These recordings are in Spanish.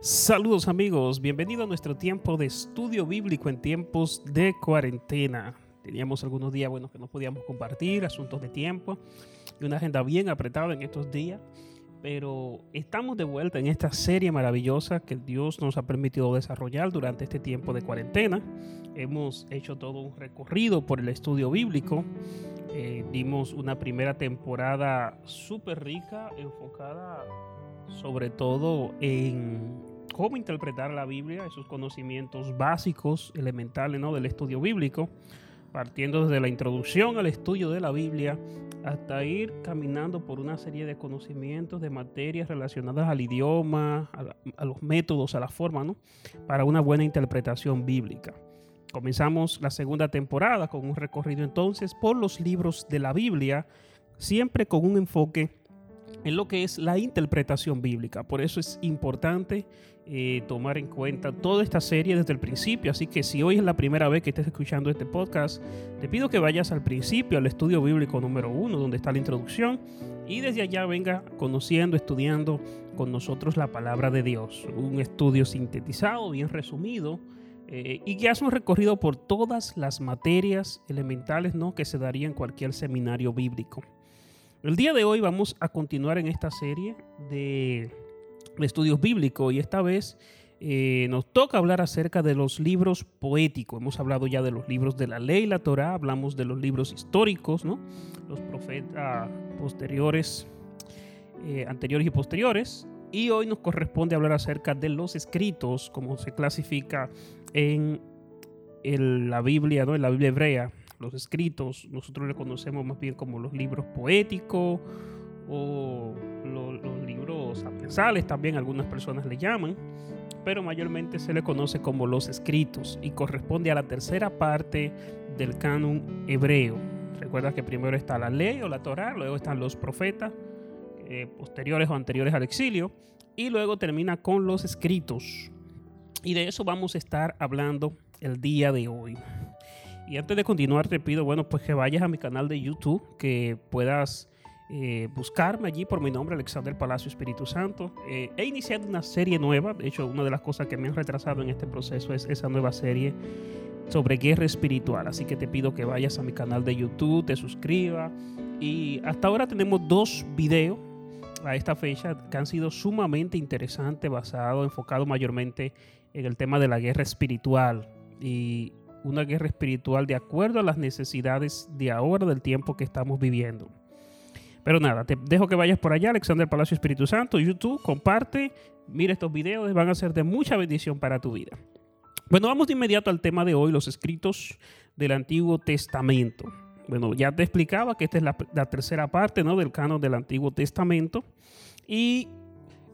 Saludos amigos, bienvenido a nuestro tiempo de estudio bíblico en tiempos de cuarentena. Teníamos algunos días buenos que no podíamos compartir, asuntos de tiempo y una agenda bien apretada en estos días, pero estamos de vuelta en esta serie maravillosa que Dios nos ha permitido desarrollar durante este tiempo de cuarentena. Hemos hecho todo un recorrido por el estudio bíblico. Eh, dimos una primera temporada súper rica, enfocada sobre todo en cómo interpretar la Biblia, esos conocimientos básicos, elementales ¿no? del estudio bíblico, partiendo desde la introducción al estudio de la Biblia hasta ir caminando por una serie de conocimientos de materias relacionadas al idioma, a, los métodos, a la forma, ¿no? para una buena interpretación bíblica. Comenzamos la segunda temporada con un recorrido entonces por los libros de la Biblia, siempre con un enfoque en lo que es la interpretación bíblica. Por eso es importante eh, tomar en cuenta toda esta serie desde el principio. Así que si hoy es la primera vez que estés escuchando este podcast, te pido que vayas al principio, al estudio bíblico número uno, donde está la introducción, y desde allá venga conociendo, estudiando con nosotros la palabra de Dios. Un estudio sintetizado, bien resumido. Eh, y que hace un recorrido por todas las materias elementales ¿no? que se daría en cualquier seminario bíblico. El día de hoy vamos a continuar en esta serie de estudios bíblicos y esta vez eh, nos toca hablar acerca de los libros poéticos. Hemos hablado ya de los libros de la ley, la Torah, hablamos de los libros históricos, ¿no? los profetas posteriores, eh, anteriores y posteriores. Y hoy nos corresponde hablar acerca de los escritos, como se clasifica en la Biblia, ¿no? en la Biblia hebrea, los escritos, nosotros le conocemos más bien como los libros poéticos o los, libros sapensales, también algunas personas le llaman, pero mayormente se le conoce como los escritos y corresponde a la tercera parte del canon hebreo. Recuerda que primero está la ley o la Torah, luego están los profetas eh, posteriores o anteriores al exilio y luego termina con los escritos. Y de eso vamos a estar hablando el día de hoy. Y antes de continuar, te pido, bueno, pues que vayas a mi canal de YouTube, que puedas eh, buscarme allí por mi nombre, Alexander Palacio Espíritu Santo. Eh, he iniciado una serie nueva, de hecho, una de las cosas que me han retrasado en este proceso es esa nueva serie sobre guerra espiritual. Así que te pido que vayas a mi canal de YouTube, te suscribas. Y hasta ahora tenemos dos videos a esta fecha que han sido sumamente interesantes, basados, enfocados mayormente en el tema de la guerra espiritual. Y una guerra espiritual de acuerdo a las necesidades de ahora, del tiempo que estamos viviendo. Pero nada, te dejo que vayas por allá, Alexander Palacio Espíritu Santo, YouTube, comparte, mira estos videos, van a ser de mucha bendición para tu vida. Bueno, vamos de inmediato al tema de hoy, los escritos del Antiguo Testamento. Bueno, ya te explicaba que esta es la, la tercera parte ¿no? del canon del Antiguo Testamento. Y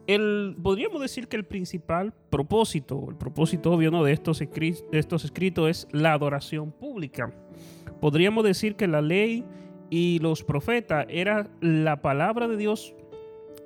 el, podríamos decir que el principal propósito, el propósito obvio ¿no? de, estos escritos, estos escritos es la adoración pública. Podríamos decir que la ley y los profetas era la palabra de Dios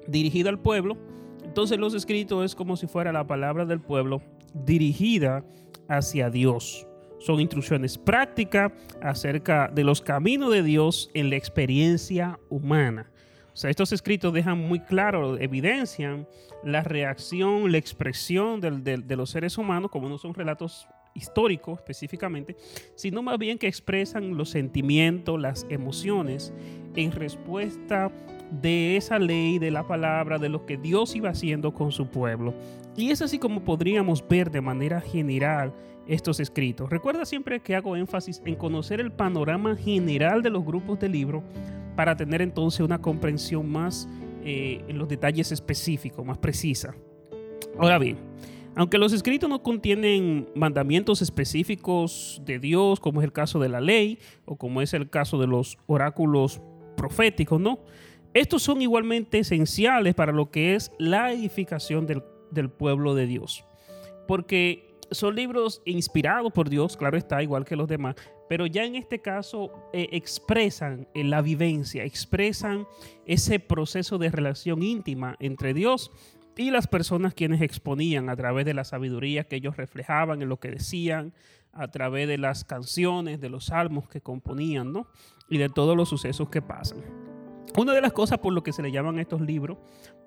dirigida al pueblo. Entonces los escritos es como si fuera la palabra del pueblo dirigida hacia Dios. Son instrucciones prácticas acerca de los caminos de Dios en la experiencia humana. Sea, estos escritos dejan muy claro, evidencian la reacción, la expresión de los seres humanos, como no son relatos históricos específicamente, sino más bien que expresan los sentimientos, las emociones en respuesta de esa ley, de la palabra, de lo que Dios iba haciendo con su pueblo. Y es así como podríamos ver de manera general estos escritos. Recuerda siempre que hago énfasis en conocer el panorama general de los grupos de libro para tener entonces una comprensión más eh, en los detalles específicos, más precisa. Ahora bien, aunque los escritos no contienen mandamientos específicos de Dios, como es el caso de la ley o como es el caso de los oráculos proféticos, ¿no? Estos son igualmente esenciales para lo que es la edificación del, del pueblo de Dios. Porque son libros inspirados por Dios, claro está, igual que los demás, pero ya en este caso eh, expresan la vivencia, expresan ese proceso de relación íntima entre Dios y las personas quienes exponían a través de la sabiduría que ellos reflejaban en lo que decían, a través de las canciones, de los salmos que componían, ¿no? Y de todos los sucesos que pasan. Una de las cosas por lo que se le llaman estos libros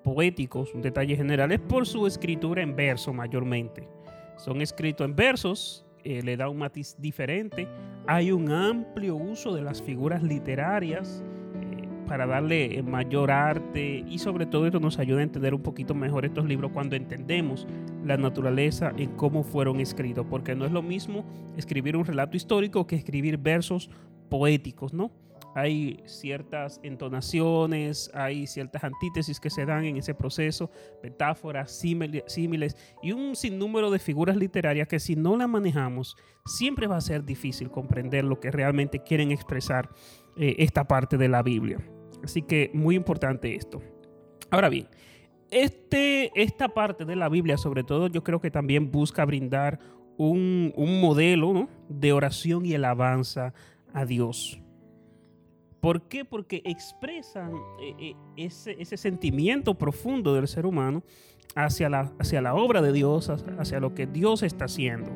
poéticos, un detalle general, es por su escritura en verso mayormente. Son escritos en versos, eh, le da un matiz diferente. Hay un amplio uso de las figuras literarias eh, para darle mayor arte y sobre todo esto nos ayuda a entender un poquito mejor estos libros cuando entendemos la naturaleza en cómo fueron escritos, porque no es lo mismo escribir un relato histórico que escribir versos poéticos, ¿no? Hay ciertas entonaciones, hay ciertas antítesis que se dan en ese proceso, metáforas, símiles y un sinnúmero de figuras literarias que si no las manejamos, siempre va a ser difícil comprender lo que realmente quieren expresar eh, esta parte de la Biblia. Así que muy importante esto. Ahora bien, este, esta parte de la Biblia, sobre todo, yo creo que también busca brindar un, modelo de oración y alabanza a Dios. ¿Por qué? Porque expresan eh, eh, ese, sentimiento profundo del ser humano hacia la, hacia la obra de Dios, hacia lo que Dios está haciendo.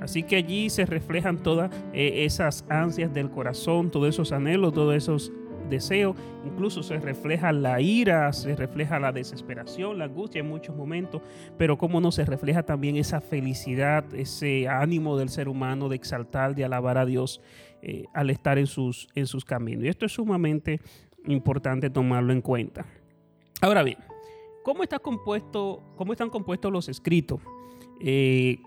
Así que allí se reflejan todas eh, esas ansias del corazón, todos esos anhelos, todos esos deseos. Incluso se refleja la ira, se refleja la desesperación, la angustia en muchos momentos, pero cómo no se refleja también esa felicidad, ese ánimo del ser humano de exaltar, de alabar a Dios eh, al estar en sus, en sus caminos. Y esto es sumamente importante tomarlo en cuenta. Ahora bien, ¿cómo, está compuesto, cómo están compuestos los escritos? Eh,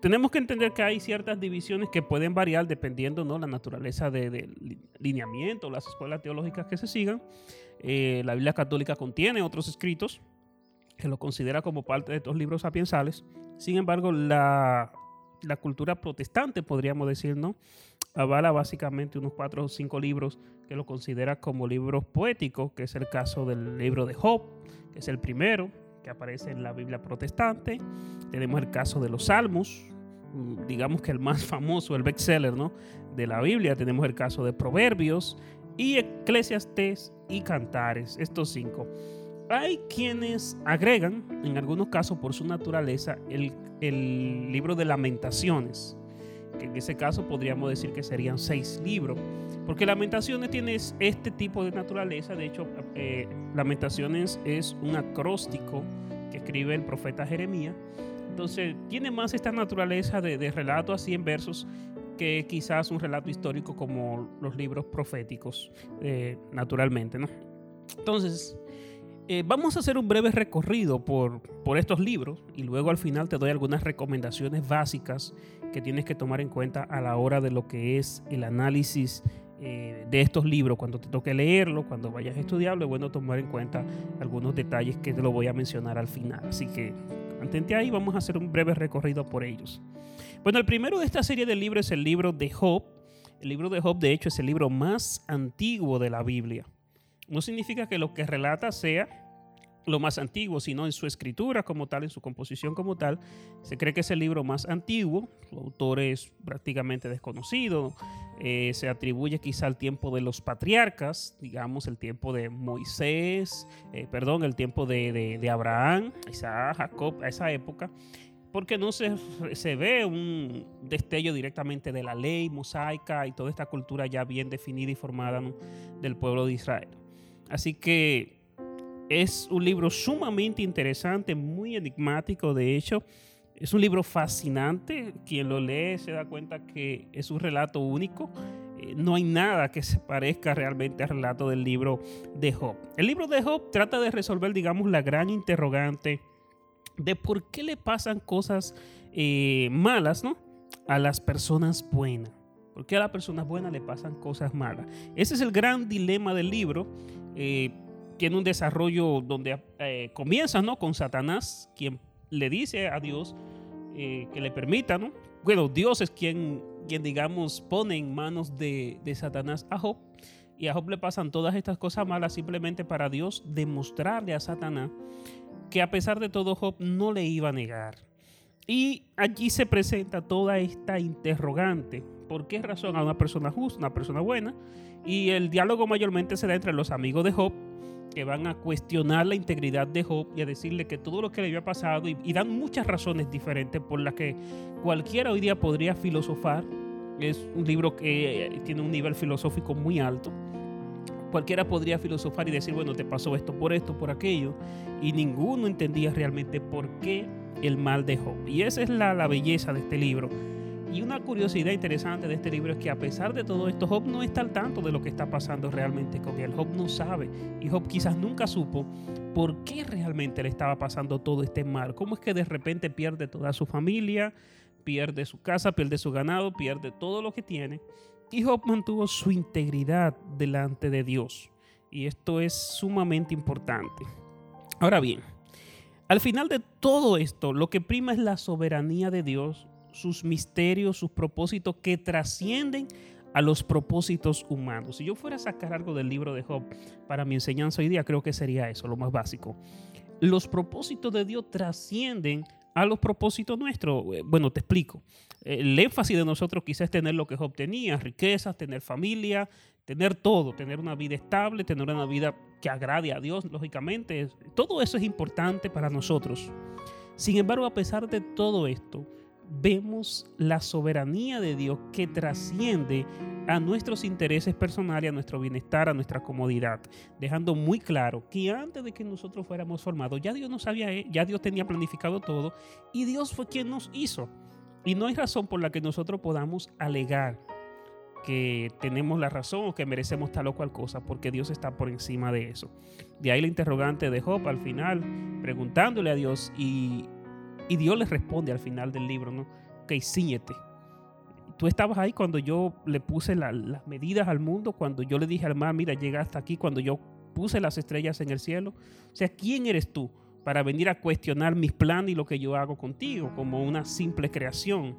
tenemos que entender que hay ciertas divisiones que pueden variar dependiendo ¿no? la naturaleza del de lineamiento, las escuelas teológicas que se sigan. Eh, la Biblia católica contiene otros escritos que lo considera como parte de estos libros sapiensales. Sin embargo, la, la cultura protestante, podríamos decir, ¿no? Avala básicamente unos cuatro o cinco libros que lo considera como libros poéticos, que es el caso del libro de Job, que es el primero que aparece en la Biblia protestante. Tenemos el caso de los Salmos, mm, digamos que el más famoso, el bestseller ¿no? de la Biblia. Tenemos el caso de Proverbios y Eclesiastes y Cantares, estos cinco. Hay quienes agregan, en algunos casos por su naturaleza, el, el libro de lamentaciones, que en ese caso podríamos decir que serían seis libros, porque Lamentaciones tiene este tipo de naturaleza, de hecho eh, Lamentaciones es un acróstico que escribe el profeta Jeremías, entonces tiene más esta naturaleza de, relato así en versos que quizás un relato histórico como los libros proféticos, eh, naturalmente, ¿no? Entonces, eh, vamos a hacer un breve recorrido por, por estos libros y luego al final te doy algunas recomendaciones básicas que tienes que tomar en cuenta a la hora de lo que es el análisis eh, de estos libros, cuando te toque leerlo, cuando vayas a estudiarlo, es bueno tomar en cuenta algunos detalles que te lo voy a mencionar al final. Así que mantente ahí, vamos a hacer un breve recorrido por ellos. Bueno, el primero de esta serie de libros es el libro de Job. El libro de Job, de hecho, es el libro más antiguo de la Biblia. No significa que lo que relata sea lo más antiguo, sino en su escritura como tal, en su composición como tal. Se cree que es el libro más antiguo, su autor es prácticamente desconocido, eh, se atribuye quizá al tiempo de los patriarcas, digamos el tiempo de Moisés, eh, perdón, el tiempo de, de, Abraham, Isaac, Jacob, a esa época, porque no se, se ve un destello directamente de la ley mosaica y toda esta cultura ya bien definida y formada del pueblo de Israel. Así que es un libro sumamente interesante, muy enigmático, de hecho. Es un libro fascinante. Quien lo lee se da cuenta que es un relato único. Eh, no hay nada que se parezca realmente al relato del libro de Job. El libro de Job trata de resolver, digamos, la gran interrogante de por qué le pasan cosas eh, malas ¿no? a las personas buenas. ¿Por qué a las personas buenas le pasan cosas malas? Ese es el gran dilema del libro. Eh, tiene un desarrollo donde eh, comienza ¿no? con Satanás, quien le dice a Dios eh, que le permita, ¿no? Bueno, Dios es quien, quien digamos, pone en manos de, de Satanás a Job. Y a Job le pasan todas estas cosas malas simplemente para Dios demostrarle a Satanás que a pesar de todo Job no le iba a negar. Y allí se presenta toda esta interrogante. ¿Por qué razón a una persona justa, una persona buena? Y el diálogo mayormente se da entre los amigos de Job que van a cuestionar la integridad de Job y a decirle que todo lo que le había pasado y, dan muchas razones diferentes por las que cualquiera hoy día podría filosofar. Es un libro que eh, tiene un nivel filosófico muy alto. Cualquiera podría filosofar y decir, bueno, te pasó esto por esto, por aquello, y ninguno entendía realmente por qué el mal de Job. Y esa es la, la belleza de este libro. Y una curiosidad interesante de este libro es que a pesar de todo esto, Job no está al tanto de lo que está pasando realmente con él. Job no sabe y Job quizás nunca supo por qué realmente le estaba pasando todo este mal. ¿Cómo es que de repente pierde toda su familia, pierde su casa, pierde su ganado, pierde todo lo que tiene? Y Job mantuvo su integridad delante de Dios. Y esto es sumamente importante. Ahora bien, al final de todo esto, lo que prima es la soberanía de Dios sus misterios, sus propósitos que trascienden a los propósitos humanos. Si yo fuera a sacar algo del libro de Job para mi enseñanza hoy día, creo que sería eso, lo más básico. Los propósitos de Dios trascienden a los propósitos nuestros. Eh, bueno, te explico. El énfasis de nosotros quizás es tener lo que Job tenía, riquezas, tener familia, tener todo, tener una vida estable, tener una vida que agrade a Dios, lógicamente. Todo eso es importante para nosotros. Sin embargo, a pesar de todo esto, vemos la soberanía de Dios que trasciende a nuestros intereses personales, a nuestro bienestar, a nuestra comodidad, dejando muy claro que antes de que nosotros fuéramos formados, ya Dios nos sabía, eh, ya Dios tenía planificado todo y Dios fue quien nos hizo. Y no hay razón por la que nosotros podamos alegar que tenemos la razón o que merecemos tal o cual cosa, porque Dios está por encima de eso. De ahí la interrogante de Job al final, preguntándole a Dios y y Dios les responde al final del libro, ¿no? Que ciñete. Tú estabas ahí cuando yo le puse las medidas al mundo, cuando yo le dije al mar, mira, llega hasta aquí, cuando yo puse las estrellas en el cielo. O sea, ¿quién eres tú para venir a cuestionar mis planes y lo que yo hago contigo como una simple creación?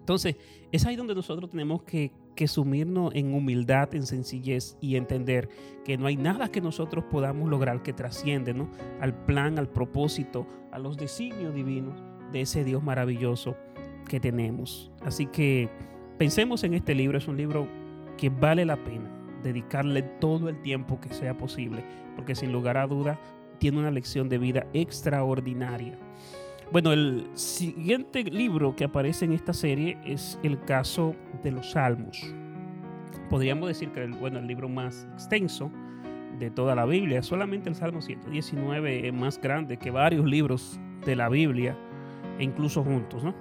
Entonces, es ahí donde nosotros tenemos que, que sumirnos en humildad, en sencillez y entender que no hay nada que nosotros podamos lograr que trasciende ¿no? al plan, al propósito, a los designios divinos de ese Dios maravilloso que tenemos. Así que pensemos en este libro, es un libro que vale la pena dedicarle todo el tiempo que sea posible, porque sin lugar a duda tiene una lección de vida extraordinaria. Bueno, el siguiente libro que aparece en esta serie es el caso de los Salmos. Podríamos decir que el, bueno, el libro más extenso de toda la Biblia. Solamente el Salmo 119 es más grande que varios libros de la Biblia, e incluso juntos, ¿no?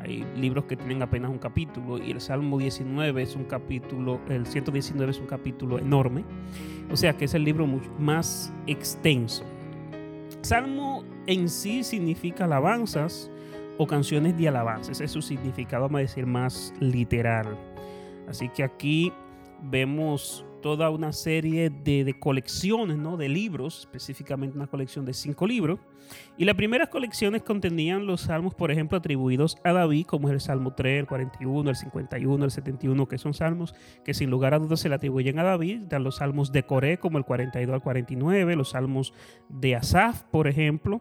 Hay libros que tienen apenas un capítulo y el Salmo 19 es un capítulo, el 119 es un capítulo enorme. O sea que es el libro más extenso. Salmo en sí significa alabanzas o canciones de alabanzas. Es su significado, vamos a decir, más literal. Así que aquí vemos toda una serie de, colecciones, ¿no? de libros, específicamente una colección de cinco libros. Y las primeras colecciones contenían los salmos, por ejemplo, atribuidos a David, como es el Salmo 3, el 41, el 51, el 71, que son salmos que sin lugar a dudas se le atribuyen a David. Dan los salmos de Coré, como el 42 al 49, los salmos de Asaf, por ejemplo.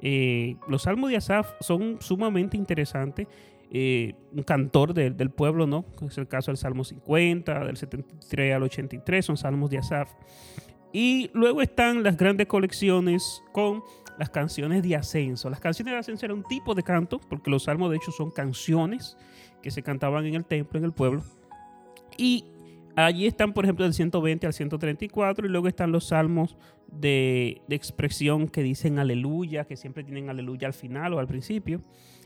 Eh, los salmos de Asaf son sumamente interesantes eh, un cantor del pueblo, ¿no? Es el caso del Salmo 50, del 73 al 83, son salmos de Asaf. Y luego están las grandes colecciones con las canciones de ascenso. Las canciones de ascenso eran un tipo de canto, porque los salmos de hecho son canciones que se cantaban en el templo, en el pueblo. Y allí están, por ejemplo, del 120 al 134, y luego están los salmos de, de expresión que dicen aleluya, que siempre tienen aleluya al final o al principio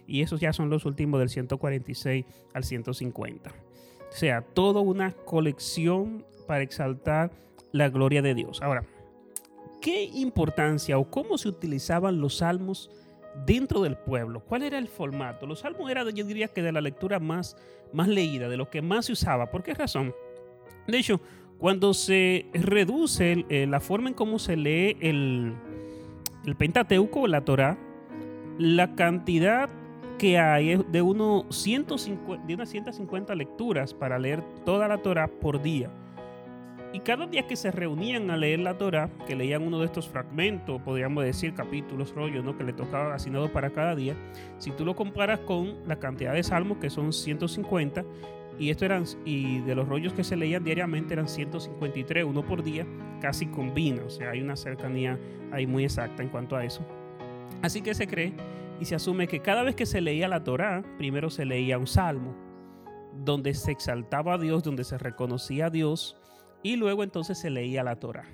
y esos ya son los últimos del 146 al 150. O sea, toda una colección para exaltar la gloria de Dios. Ahora, ¿qué importancia o cómo se utilizaban los salmos dentro del pueblo? ¿Cuál era el formato? Los salmos eran, yo diría que de la lectura más, más leída, de lo que más se usaba. ¿Por qué razón? De hecho, cuando se reduce eh, la forma en cómo se lee el, el Pentateuco, la Torah, la cantidad que hay de, uno 150, de unas 150 lecturas para leer toda la Torah por día. Y cada día que se reunían a leer la Torah, que leían uno de estos fragmentos, podríamos decir capítulos, rollos, ¿no? que le tocaba asignado para cada día, si tú lo comparas con la cantidad de salmos, que son 150, y esto eran y de los rollos que se leían diariamente eran 153, uno por día, casi combina, o sea, hay una cercanía ahí muy exacta en cuanto a eso. Así que se cree y se asume que cada vez que se leía la Torá, primero se leía un salmo, donde se exaltaba a Dios, donde se reconocía a Dios y luego entonces se leía la Torah.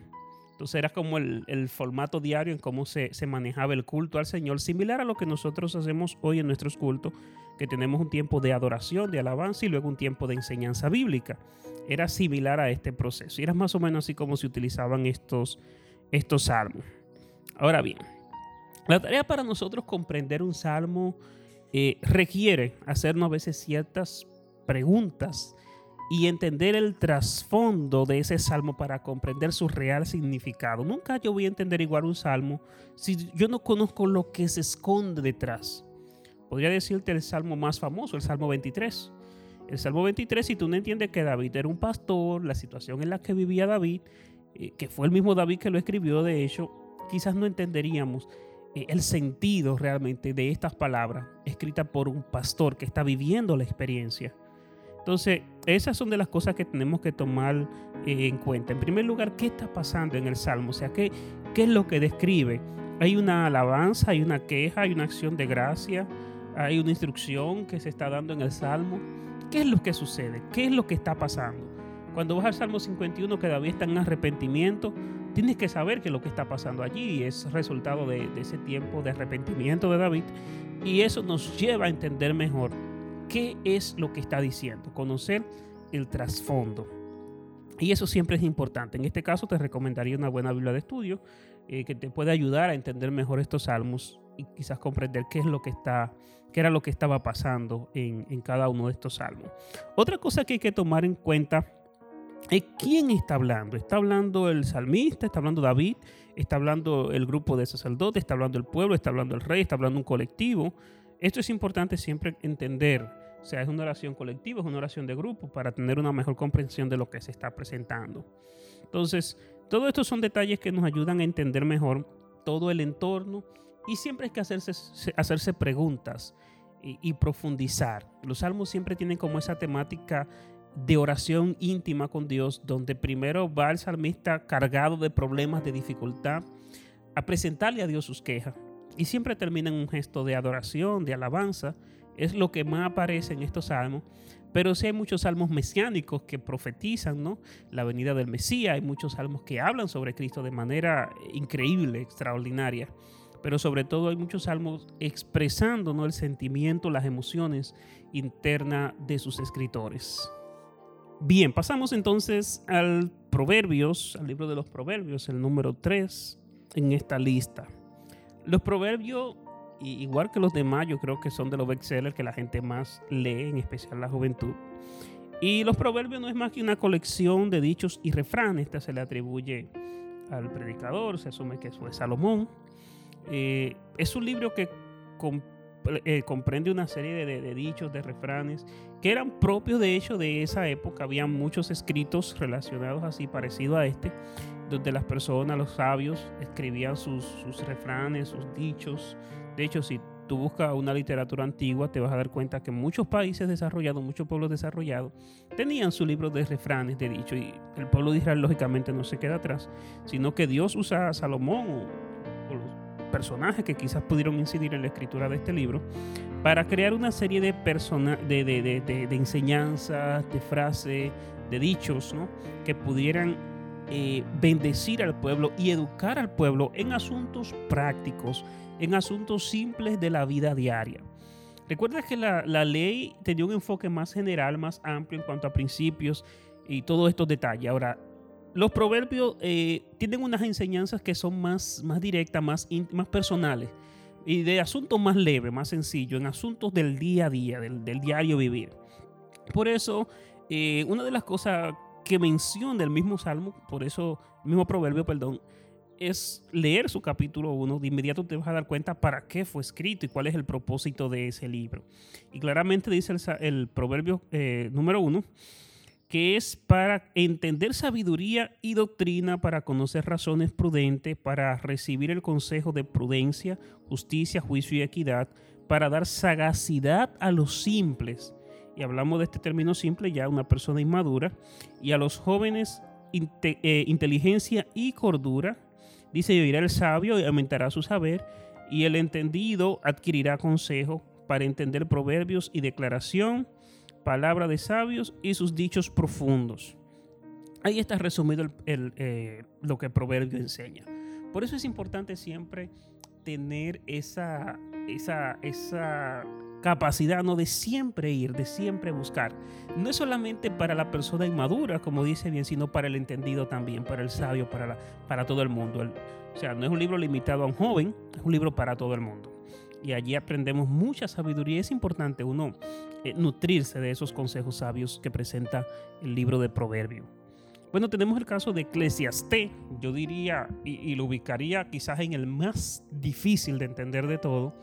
Entonces era como el, formato diario en cómo se, se, manejaba el culto al Señor, similar a lo que nosotros hacemos hoy en nuestros cultos, que tenemos un tiempo de adoración, de alabanza y luego un tiempo de enseñanza bíblica. Era similar a este proceso. Y era más o menos así como se utilizaban estos, estos salmos. Ahora bien, la tarea para nosotros comprender un salmo eh, requiere hacernos a veces ciertas preguntas y entender el trasfondo de ese salmo para comprender su real significado. Nunca yo voy a entender igual un salmo si yo no conozco lo que se esconde detrás. Podría decirte el salmo más famoso, el salmo 23. El salmo 23, si tú no entiendes que David era un pastor, la situación en la que vivía David, eh, que fue el mismo David que lo escribió, de hecho, quizás no entenderíamos el sentido realmente de estas palabras escritas por un pastor que está viviendo la experiencia. Entonces, esas son de las cosas que tenemos que tomar eh, en cuenta. En primer lugar, ¿qué está pasando en el Salmo? O sea, ¿qué, ¿qué es lo que describe? Hay una alabanza, hay una queja, hay una acción de gracia, hay una instrucción que se está dando en el Salmo. ¿Qué es lo que sucede? ¿Qué es lo que está pasando? Cuando vas al Salmo 51, que David está en arrepentimiento, tienes que saber que lo que está pasando allí es resultado de, ese tiempo de arrepentimiento de David. Y eso nos lleva a entender mejor qué es lo que está diciendo, conocer el trasfondo. Y eso siempre es importante. En este caso te recomendaría una buena Biblia de estudio eh, que te puede ayudar a entender mejor estos salmos y quizás comprender qué es lo que está, qué era lo que estaba pasando en, en cada uno de estos salmos. Otra cosa que hay que tomar en cuenta quién está hablando. Está hablando el salmista, está hablando David, está hablando el grupo de sacerdotes, está hablando el pueblo, está hablando el rey, está hablando un colectivo. Esto es importante siempre entender. O sea, es una oración colectiva, es una oración de grupo para tener una mejor comprensión de lo que se está presentando. Entonces, todo estos son detalles que nos ayudan a entender mejor todo el entorno y siempre hay que hacerse, hacerse preguntas y, y profundizar. Los salmos siempre tienen como esa temática de oración íntima con Dios, donde primero va el salmista cargado de problemas, de dificultad, a presentarle a Dios sus quejas y siempre termina en un gesto de adoración, de alabanza. Es lo que más aparece en estos salmos. Pero sí hay muchos salmos mesiánicos que profetizan ¿no? la venida del Mesías. Hay muchos salmos que hablan sobre Cristo de manera increíble, extraordinaria. Pero sobre todo hay muchos salmos expresando ¿no? el sentimiento, las emociones internas de sus escritores. Bien, pasamos entonces al Proverbios, al libro de los Proverbios, el número 3 en esta lista. Los proverbios, igual que los demás, yo creo que son de los bestsellers que la gente más lee, en especial la juventud. Y los proverbios no es más que una colección de dichos y refranes. Esta se le atribuye al predicador, se asume que fue Salomón. Eh, es un libro que eh, comprende una serie de, de, dichos, de refranes, que eran propios de hecho de esa época. Había muchos escritos relacionados así, parecido a este, donde las personas, los sabios, escribían sus, refranes, sus dichos. De hecho, si tú buscas una literatura antigua, te vas a dar cuenta que muchos países desarrollados, muchos pueblos desarrollados, tenían su libro de refranes, de dichos, y el pueblo de Israel lógicamente no se queda atrás, sino que Dios usa a Salomón personajes que quizás pudieron incidir en la escritura de este libro para crear una serie de, de, de, de, enseñanzas, de frases, de dichos, ¿no? que pudieran eh, bendecir al pueblo y educar al pueblo en asuntos prácticos, en asuntos simples de la vida diaria. Recuerda que la, ley tenía un enfoque más general, más amplio en cuanto a principios y todos estos detalles. Ahora, los proverbios eh, tienen unas enseñanzas que son más, más directas, más, más personales y de asuntos más leves, más sencillos, en asuntos del día a día, del, diario vivir. Por eso, eh, una de las cosas que menciona el mismo salmo, por eso, el mismo proverbio, perdón, es leer su capítulo 1, de inmediato te vas a dar cuenta para qué fue escrito y cuál es el propósito de ese libro. Y claramente dice el, proverbio eh, número 1, que es para entender sabiduría y doctrina, para conocer razones prudentes, para recibir el consejo de prudencia, justicia, juicio y equidad, para dar sagacidad a los simples. Y hablamos de este término simple, ya una persona inmadura, y a los jóvenes eh, inteligencia y cordura, dice, y oirá el sabio y aumentará su saber, y el entendido adquirirá consejo para entender proverbios y declaración, palabra de sabios y sus dichos profundos. Ahí está resumido eh, lo que el proverbio enseña. Por eso es importante siempre tener esa, esa, esa capacidad ¿no? de siempre ir, de siempre buscar. No es solamente para la persona inmadura, como dice bien, sino para el entendido también, para el sabio, para, la, para todo el mundo. o sea, no es un libro limitado a un joven, es un libro para todo el mundo. Y allí aprendemos mucha sabiduría. Es importante uno eh, nutrirse de esos consejos sabios que presenta el libro de Proverbio. Bueno, tenemos el caso de Eclesiastés, yo diría, y, lo ubicaría quizás en el más difícil de entender de todo,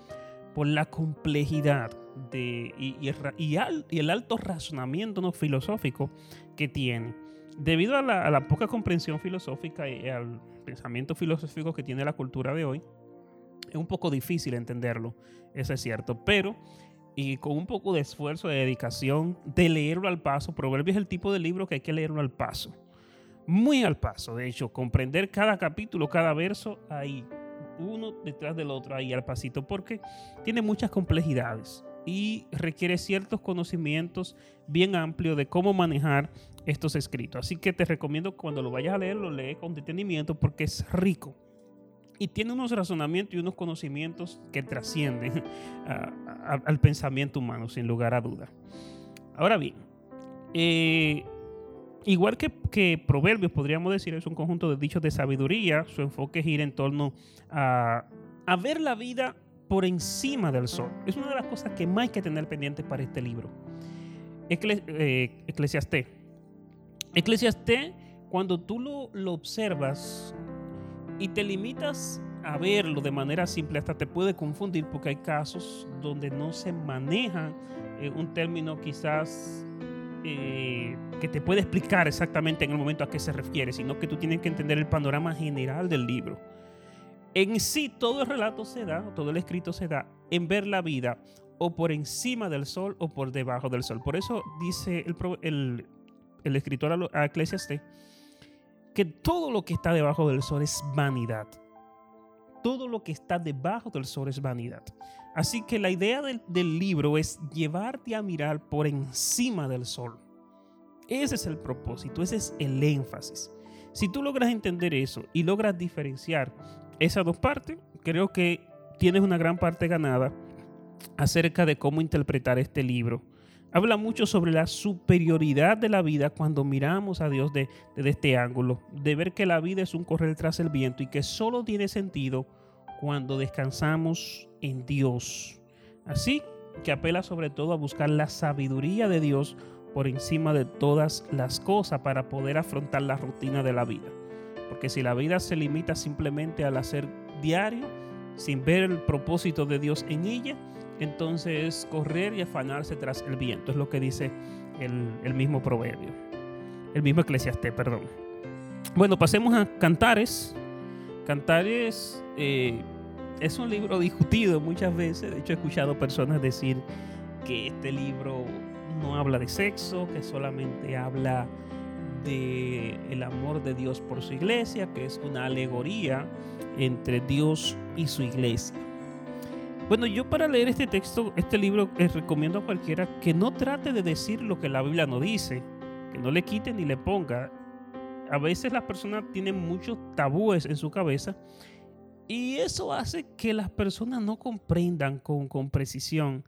por la complejidad y, el alto razonamiento ¿no? filosófico que tiene. Debido a la, poca comprensión filosófica y al pensamiento filosófico que tiene la cultura de hoy, es un poco difícil entenderlo, eso es cierto, pero y con un poco de esfuerzo, de dedicación, de leerlo al paso, Proverbios es el tipo de libro que hay que leerlo al paso, muy al paso, de hecho, comprender cada capítulo, cada verso ahí uno detrás del otro ahí al pasito, porque tiene muchas complejidades y requiere ciertos conocimientos bien amplios de cómo manejar estos escritos. Así que te recomiendo que cuando lo vayas a leer, lo lees con detenimiento porque es rico y tiene unos razonamientos y unos conocimientos que trascienden al pensamiento humano, sin lugar a duda. Ahora bien, eh, Igual que, que, Proverbios, podríamos decir, es un conjunto de dichos de sabiduría, su enfoque gira en torno a, a ver la vida por encima del sol. Es una de las cosas que más hay que tener pendiente para este libro. Ecle, eh, Eclesiastés. Eclesiastés, cuando tú lo, lo observas y te limitas a verlo de manera simple, hasta te puede confundir porque hay casos donde no se maneja eh, un término quizás eh, que te puede explicar exactamente en el momento a qué se refiere, sino que tú tienes que entender el panorama general del libro. En sí, todo el relato se da, todo el escrito se da en ver la vida o por encima del sol o por debajo del sol. Por eso dice el, escritor a Eclesiastes que todo lo que está debajo del sol es vanidad. Todo lo que está debajo del sol es vanidad. Así que la idea del, libro es llevarte a mirar por encima del sol. Ese es el propósito, ese es el énfasis. Si tú logras entender eso y logras diferenciar esas dos partes, creo que tienes una gran parte ganada acerca de cómo interpretar este libro. Habla mucho sobre la superioridad de la vida cuando miramos a Dios desde de este ángulo, de ver que la vida es un correr tras el viento y que solo tiene sentido cuando descansamos en Dios. Así que apela sobre todo a buscar la sabiduría de Dios por encima de todas las cosas para poder afrontar la rutina de la vida. Porque si la vida se limita simplemente al hacer diario, sin ver el propósito de Dios en ella, entonces es correr y afanarse tras el viento. Es lo que dice el, mismo proverbio. El mismo eclesiastés, perdón. Bueno, pasemos a Cantares. Cantares eh, es un libro discutido muchas veces. De hecho, he escuchado personas decir que este libro no habla de sexo, que solamente habla de el amor de Dios por su iglesia, que es una alegoría entre Dios y su iglesia. Bueno, yo para leer este texto, este libro, les recomiendo a cualquiera que no trate de decir lo que la Biblia no dice, que no le quite ni le ponga. A veces las personas tienen muchos tabúes en su cabeza y eso hace que las personas no comprendan con, con precisión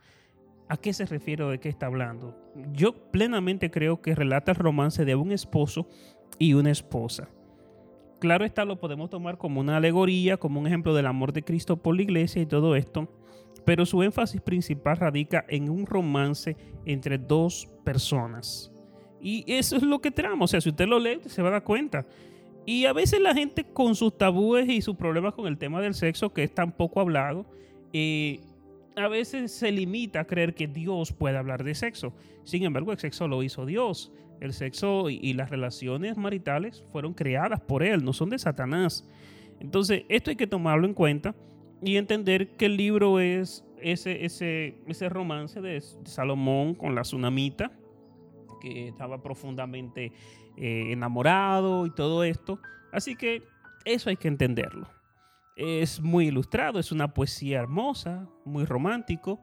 a qué se refiere o de qué está hablando. Yo plenamente creo que relata el romance de un esposo y una esposa. Claro está, lo podemos tomar como una alegoría, como un ejemplo del amor de Cristo por la iglesia y todo esto, pero su énfasis principal radica en un romance entre dos personas. Y eso es lo que trama, o sea, si usted lo lee, se va a dar cuenta. Y a veces la gente con sus tabúes y sus problemas con el tema del sexo, que es tan poco hablado, eh, a veces se limita a creer que Dios puede hablar de sexo. Sin embargo, el sexo lo hizo Dios. El sexo y, las relaciones maritales fueron creadas por Él, no son de Satanás. Entonces, esto hay que tomarlo en cuenta y entender que el libro es ese, ese, ese romance de Salomón con la tsunamita, que estaba profundamente eh, enamorado y todo esto. Así que eso hay que entenderlo. Es muy ilustrado, es una poesía hermosa, muy romántico.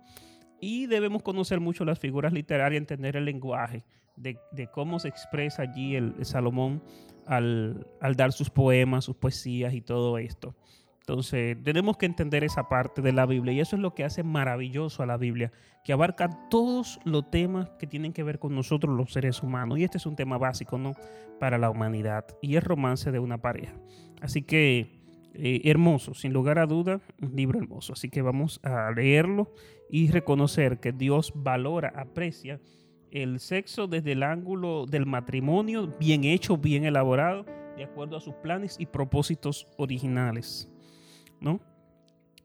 y debemos conocer mucho las figuras literarias, entender el lenguaje de, cómo se expresa allí el, Salomón al, al, dar sus poemas, sus poesías y todo esto. Entonces, tenemos que entender esa parte de la Biblia y eso es lo que hace maravilloso a la Biblia, que abarca todos los temas que tienen que ver con nosotros los seres humanos. Y este es un tema básico, ¿no? Para la humanidad y el romance de una pareja. Así que, eh, hermoso, sin lugar a duda, un libro hermoso. Así que vamos a leerlo y reconocer que Dios valora, aprecia el sexo desde el ángulo del matrimonio, bien hecho, bien elaborado, de acuerdo a sus planes y propósitos originales. ¿no?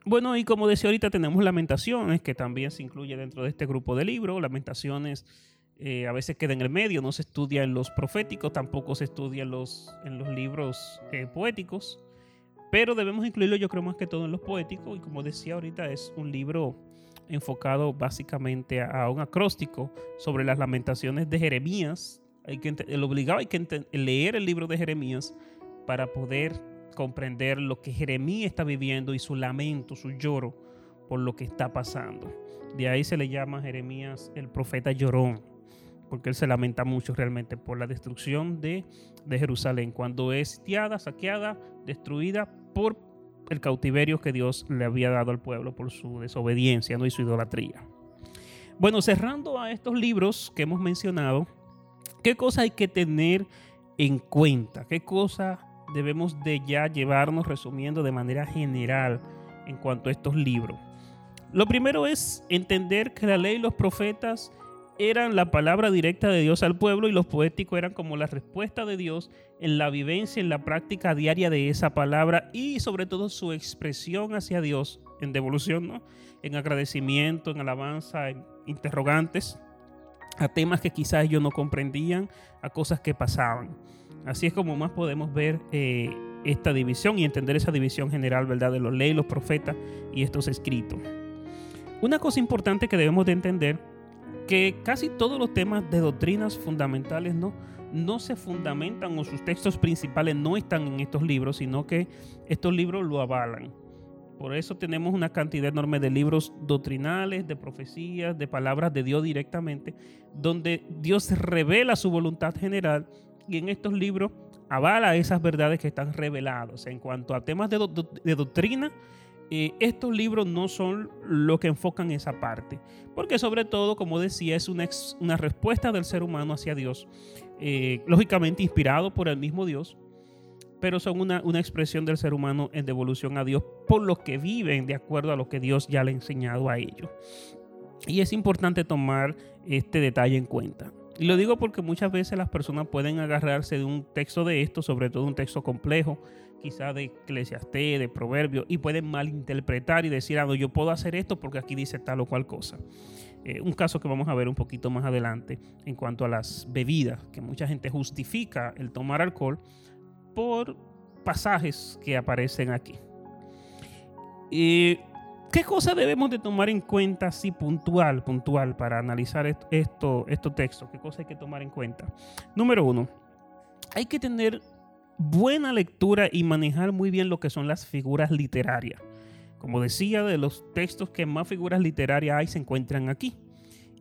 Bueno, y como decía ahorita, tenemos Lamentaciones, que también se incluye dentro de este grupo de libros. Lamentaciones eh, a veces queda en el medio, no se estudia en los proféticos, tampoco se estudia en los, en los libros eh, poéticos, pero debemos incluirlo yo creo más que todo en los poéticos, y como decía ahorita, es un libro enfocado básicamente a, un acróstico sobre las lamentaciones de Jeremías. Hay que, el obligado hay que leer el libro de Jeremías para poder comprender lo que Jeremías está viviendo y su lamento, su lloro por lo que está pasando. De ahí se le llama a Jeremías el profeta llorón, porque él se lamenta mucho realmente por la destrucción de, de Jerusalén, cuando es sitiada, saqueada, destruida por el cautiverio que Dios le había dado al pueblo por su desobediencia ¿no? y su idolatría. Bueno, cerrando a estos libros que hemos mencionado, ¿qué cosa hay que tener en cuenta? ¿Qué cosa debemos de ya llevarnos resumiendo de manera general en cuanto a estos libros. Lo primero es entender que la ley y los profetas eran la palabra directa de Dios al pueblo y los poéticos eran como la respuesta de Dios en la vivencia, en la práctica diaria de esa palabra y sobre todo su expresión hacia Dios en devolución, ¿no? en agradecimiento, en alabanza, en interrogantes, a temas que quizás ellos no comprendían, a cosas que pasaban. Así es como más podemos ver eh, esta división y entender esa división general, ¿verdad? De los leyes, los profetas y estos escritos. Una cosa importante que debemos de entender, que casi todos los temas de doctrinas fundamentales no, no se fundamentan o sus textos principales no están en estos libros, sino que estos libros lo avalan. Por eso tenemos una cantidad enorme de libros doctrinales, de profecías, de palabras de Dios directamente, donde Dios revela su voluntad general y en estos libros avala esas verdades que están reveladas. En cuanto a temas de, doctrina, eh, estos libros no son lo que enfocan esa parte, porque sobre todo, como decía, es una, respuesta del ser humano hacia Dios, eh, lógicamente inspirado por el mismo Dios, pero son una, una, expresión del ser humano en devolución a Dios por lo que viven de acuerdo a lo que Dios ya le ha enseñado a ellos. Y es importante tomar este detalle en cuenta. Y lo digo porque muchas veces las personas pueden agarrarse de un texto de esto, sobre todo un texto complejo, quizá de Eclesiastés, de Proverbios, y pueden malinterpretar y decir, ah, no, yo puedo hacer esto porque aquí dice tal o cual cosa. Eh, un caso que vamos a ver un poquito más adelante en cuanto a las bebidas, que mucha gente justifica el tomar alcohol por pasajes que aparecen aquí. Y ¿Qué cosas debemos de tomar en cuenta así puntual, puntual para analizar esto, estos textos? ¿Qué cosas hay que tomar en cuenta? Número uno, hay que tener buena lectura y manejar muy bien lo que son las figuras literarias. Como decía, de los textos que más figuras literarias hay se encuentran aquí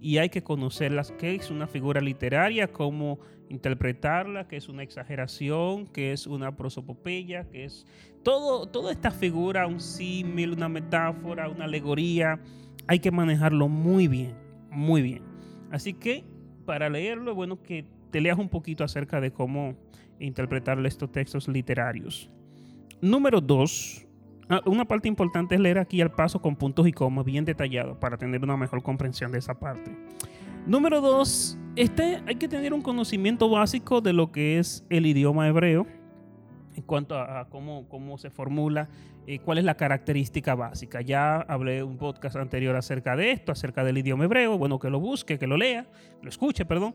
y hay que conocerlas, qué es una figura literaria, cómo interpretarla, qué es una exageración, qué es una prosopopeya, qué es todo, toda esta figura, un símil, una metáfora, una alegoría, hay que manejarlo muy bien, muy bien. Así que para leerlo bueno que te leas un poquito acerca de cómo interpretar estos textos literarios. Número dos, Ah, una parte importante es leer aquí al paso con puntos y comas bien detallados para tener una mejor comprensión de esa parte. Número dos, este, hay que tener un conocimiento básico de lo que es el idioma hebreo en cuanto a, cómo, cómo, se formula, eh, cuál es la característica básica. Ya hablé un podcast anterior acerca de esto, acerca del idioma hebreo. Bueno, que lo busque, que lo lea, lo escuche, perdón,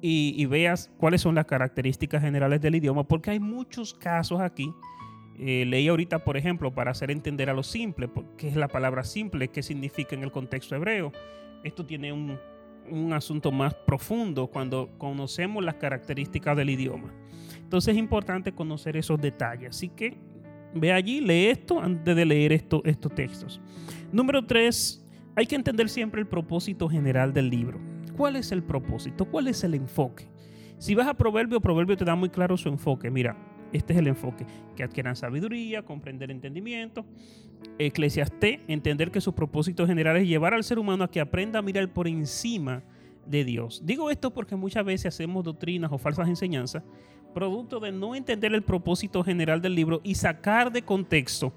y, veas cuáles son las características generales del idioma, porque hay muchos casos aquí eh, leí ahorita, por ejemplo, para hacer entender a lo simple, qué es la palabra simple, qué significa en el contexto hebreo. Esto tiene un, un asunto más profundo cuando conocemos las características del idioma. Entonces es importante conocer esos detalles. Así que ve allí, lee esto antes de leer esto, estos textos. Número tres, hay que entender siempre el propósito general del libro. ¿Cuál es el propósito? ¿Cuál es el enfoque? Si vas a Proverbio, Proverbio te da muy claro su enfoque. Mira, este es el enfoque. Que adquieran sabiduría, comprender entendimiento. Eclesiastés, entender que su propósito general es llevar al ser humano a que aprenda a mirar por encima de Dios. Digo esto porque muchas veces hacemos doctrinas o falsas enseñanzas producto de no entender el propósito general del libro y sacar de contexto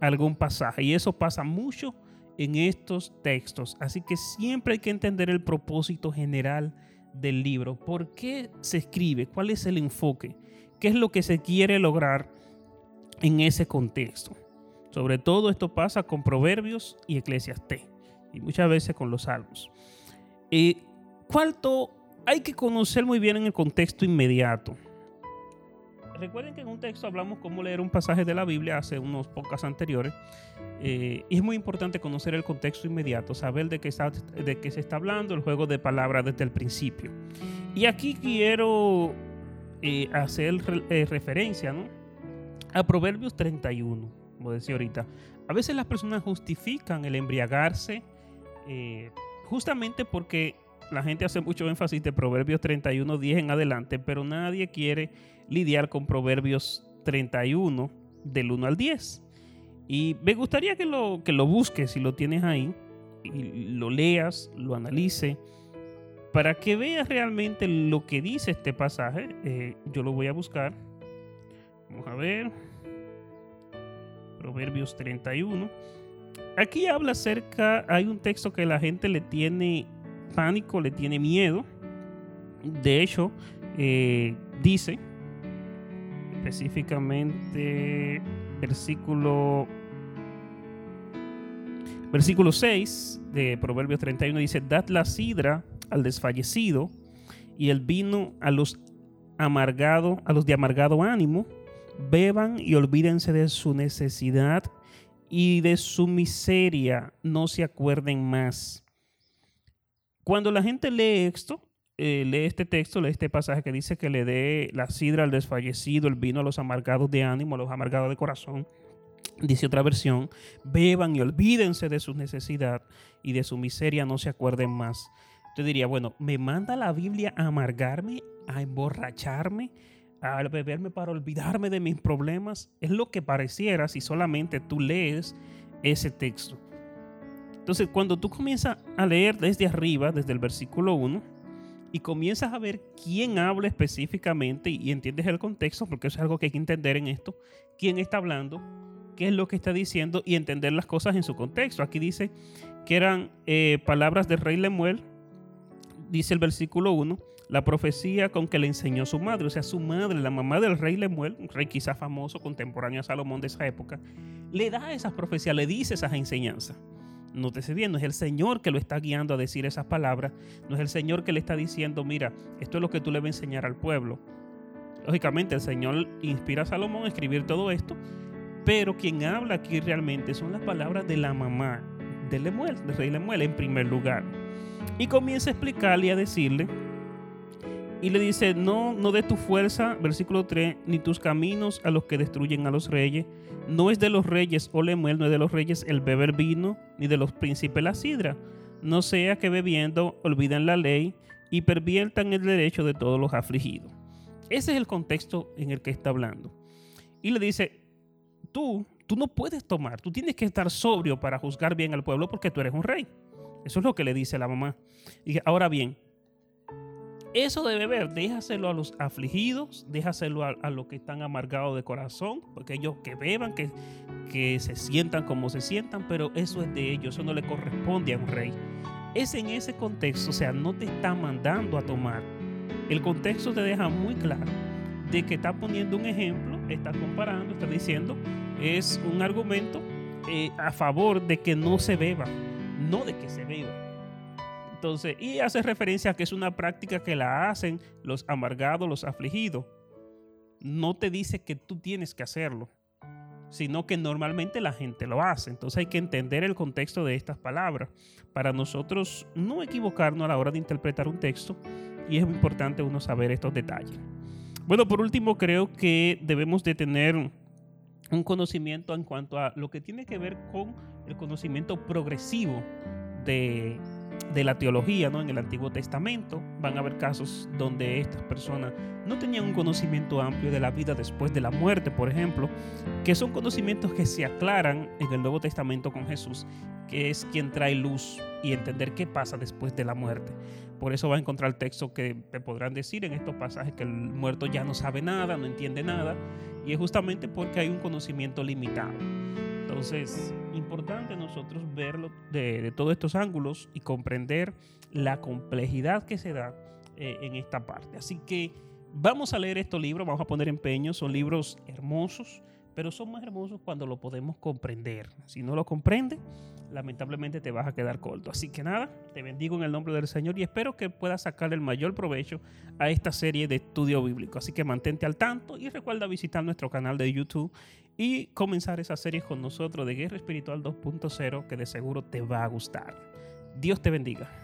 algún pasaje. Y eso pasa mucho en estos textos. Así que siempre hay que entender el propósito general del libro. ¿Por qué se escribe? ¿Cuál es el enfoque? ¿Qué es lo que se quiere lograr en ese contexto? Sobre todo esto pasa con Proverbios y Eclesiastés y muchas veces con los Salmos. Eh, ¿Cuánto hay que conocer muy bien en el contexto inmediato? Recuerden que en un texto hablamos cómo leer un pasaje de la Biblia hace unos pocas anteriores. Eh, y es muy importante conocer el contexto inmediato, saber de qué, se está hablando, el juego de palabras desde el principio. Y aquí quiero eh, hacer eh, referencia ¿no? a Proverbios 31, como decía ahorita. A veces las personas justifican el embriagarse justamente porque la gente hace mucho énfasis de Proverbios 31, 10 en adelante, pero nadie quiere lidiar con Proverbios 31 del 1 al 10. Y me gustaría que lo, que lo busques si lo tienes ahí, y lo leas, lo analice, para que veas realmente lo que dice este pasaje. Eh, yo lo voy a buscar. Vamos a ver. Proverbios 31. Aquí habla acerca, hay un texto que la gente le tiene pánico, le tiene miedo. De hecho, eh, dice específicamente versículo versículo 6 de Proverbios 31 dice, dad la sidra al desfallecido y el vino a los amargado, a los de amargado ánimo, beban y olvídense de su necesidad y de su miseria, no se acuerden más. Cuando la gente lee esto, eh, lee este texto, lee este pasaje que dice que le dé la sidra al desfallecido, el vino a los amargados de ánimo, a los amargados de corazón. Dice otra versión, beban y olvídense de su necesidad y de su miseria, no se acuerden más. Yo diría, bueno, ¿me manda la Biblia a amargarme, a emborracharme, a beberme para olvidarme de mis problemas? Es lo que pareciera si solamente tú lees ese texto. Entonces, cuando tú comienzas a leer desde arriba, desde el versículo 1, y comienzas a ver quién habla específicamente y entiendes el contexto, porque eso es algo que hay que entender en esto, quién está hablando, qué es lo que está diciendo y entender las cosas en su contexto. Aquí dice que eran eh, palabras del rey Lemuel, dice el versículo 1, la profecía con que le enseñó su madre, o sea, su madre, la mamá del rey Lemuel, un rey quizás famoso, contemporáneo a Salomón de esa época, le da esas profecías, le dice esas enseñanzas. Nótese bien, no es el Señor que lo está guiando a decir esas palabras, no es el Señor que le está diciendo, mira, esto es lo que tú le vas a enseñar al pueblo. Lógicamente el Señor inspira a Salomón a escribir todo esto, pero quien habla aquí realmente son las palabras de la mamá de Lemuel, del rey Lemuel en primer lugar. Y comienza a explicarle y a decirle, y le dice, no, no de tu fuerza, versículo 3, ni tus caminos a los que destruyen a los reyes, no es de los reyes, o Lemuel, no es de los reyes el beber vino, ni de los príncipes la sidra. No sea que bebiendo olviden la ley y perviertan el derecho de todos los afligidos. Ese es el contexto en el que está hablando. Y le dice, tú, tú no puedes tomar, tú tienes que estar sobrio para juzgar bien al pueblo porque tú eres un rey. Eso es lo que le dice la mamá. Y ahora bien, eso de beber, déjaselo a los afligidos, déjaselo a, los que están amargados de corazón, porque ellos que beban, que, que se sientan como se sientan, pero eso es de ellos, eso no le corresponde a un rey. Es en ese contexto, o sea, no te está mandando a tomar. El contexto te deja muy claro de que está poniendo un ejemplo, está comparando, está diciendo, es un argumento eh, a favor de que no se beba, no de que se beba y hace referencia a que es una práctica que la hacen los amargados, los afligidos. No te dice que tú tienes que hacerlo, sino que normalmente la gente lo hace. Entonces hay que entender el contexto de estas palabras para nosotros no equivocarnos a la hora de interpretar un texto y es muy importante uno saber estos detalles. Bueno, por último, creo que debemos de tener un conocimiento en cuanto a lo que tiene que ver con el conocimiento progresivo de, de la teología ¿no? en el Antiguo Testamento. Van a haber casos donde estas personas no tenían un conocimiento amplio de la vida después de la muerte, por ejemplo, que son conocimientos que se aclaran en el Nuevo Testamento con Jesús, que es quien trae luz y entender qué pasa después de la muerte. Por eso va a encontrar textos que te podrán decir en estos pasajes que el muerto ya no sabe nada, no entiende nada, y es justamente porque hay un conocimiento limitado. Entonces, importante nosotros verlo de, todos estos ángulos y comprender la complejidad que se da eh, en esta parte. Así que vamos a leer estos libros, vamos a poner empeño, son libros hermosos, pero son más hermosos cuando lo podemos comprender. Si no lo comprende, lamentablemente te vas a quedar corto. Así que nada, te bendigo en el nombre del Señor y espero que puedas sacar el mayor provecho a esta serie de estudio bíblico. Así que mantente al tanto y recuerda visitar nuestro canal de YouTube y comenzar esa serie con nosotros de Guerra Espiritual 2.0 que de seguro te va a gustar. Dios te bendiga.